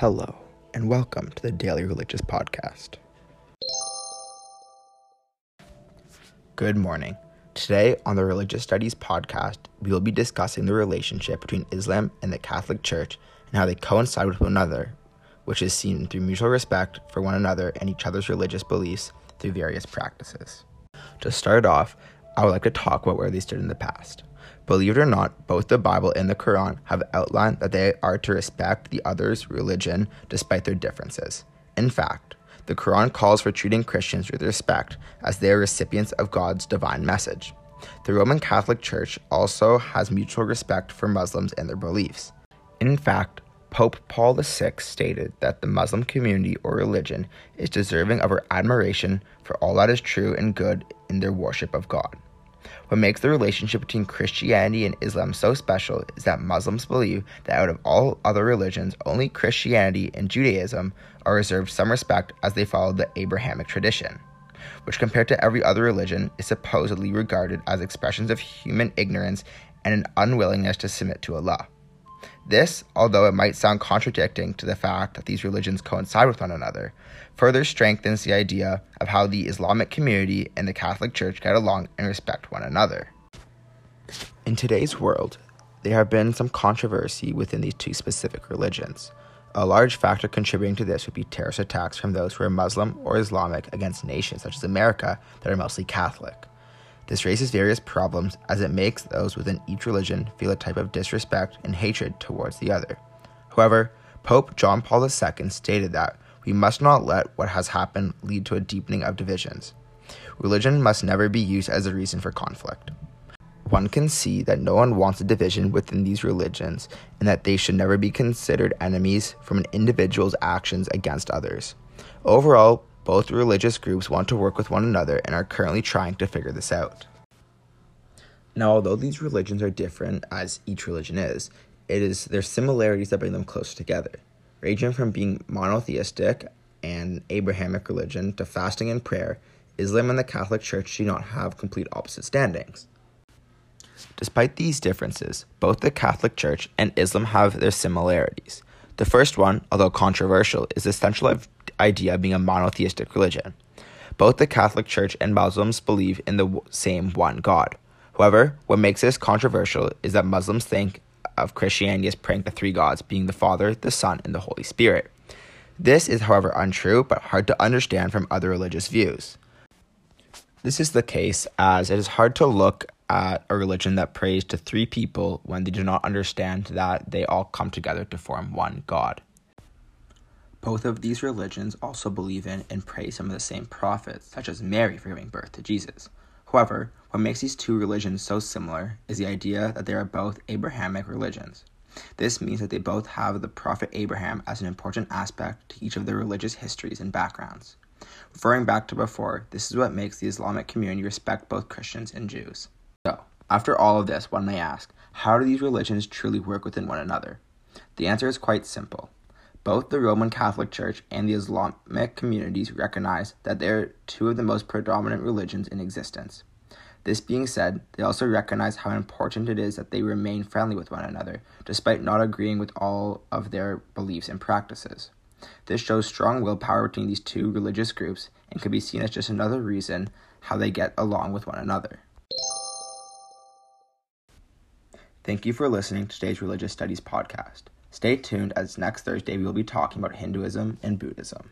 Hello, and welcome to the Daily Religious Podcast. Good morning. Today on the Religious Studies Podcast, we will be discussing the relationship between Islam and the Catholic Church and how they coincide with one another, which is seen through mutual respect for one another and each other's religious beliefs through various practices. To start off, I would like to talk about where they stood in the past. Believe it or not, both the Bible and the Quran have outlined that they are to respect the other's religion despite their differences. In fact, the Quran calls for treating Christians with respect as they are recipients of God's divine message. The Roman Catholic Church also has mutual respect for Muslims and their beliefs. In fact, Pope Paul VI stated that the Muslim community or religion is deserving of our admiration for all that is true and good in their worship of God. What makes the relationship between Christianity and Islam so special is that Muslims believe that out of all other religions, only Christianity and Judaism are reserved some respect as they follow the Abrahamic tradition, which compared to every other religion is supposedly regarded as expressions of human ignorance and an unwillingness to submit to Allah. This, although it might sound contradicting to the fact that these religions coincide with one another, further strengthens the idea of how the Islamic community and the Catholic Church get along and respect one another. In today's world, there have been some controversy within these two specific religions. A large factor contributing to this would be terrorist attacks from those who are Muslim or Islamic against nations such as America that are mostly Catholic. This raises various problems as it makes those within each religion feel a type of disrespect and hatred towards the other. However, Pope John Paul II stated that we must not let what has happened lead to a deepening of divisions. Religion must never be used as a reason for conflict. One can see that no one wants a division within these religions and that they should never be considered enemies from an individual's actions against others. Overall, both religious groups want to work with one another and are currently trying to figure this out. Now, although these religions are different, as each religion is, it is their similarities that bring them closer together, ranging from being monotheistic and Abrahamic religion to fasting and prayer. Islam and the Catholic Church do not have complete opposite standings. Despite these differences, both the Catholic Church and Islam have their similarities. The first one, although controversial, is the central idea of being a monotheistic religion. Both the Catholic Church and Muslims believe in the same one God. However, what makes this controversial is that Muslims think of Christianity as praying to three gods, being the Father, the Son, and the Holy Spirit. This is, however, untrue but hard to understand from other religious views. This is the case as it is hard to look at a religion that prays to three people when they do not understand that they all come together to form one God. Both of these religions also believe in and praise some of the same prophets, such as Mary for giving birth to Jesus. However, what makes these two religions so similar is the idea that they are both Abrahamic religions. This means that they both have the prophet Abraham as an important aspect to each of their religious histories and backgrounds. Referring back to before, this is what makes the Islamic community respect both Christians and Jews. So, after all of this, one may ask, how do these religions truly work within one another? The answer is quite simple. Both the Roman Catholic Church and the Islamic communities recognize that they are two of the most predominant religions in existence. This being said, they also recognize how important it is that they remain friendly with one another, despite not agreeing with all of their beliefs and practices. This shows strong willpower between these two religious groups and can be seen as just another reason how they get along with one another. Thank you for listening to today's Religious Studies podcast. Stay tuned as next Thursday we will be talking about Hinduism and Buddhism.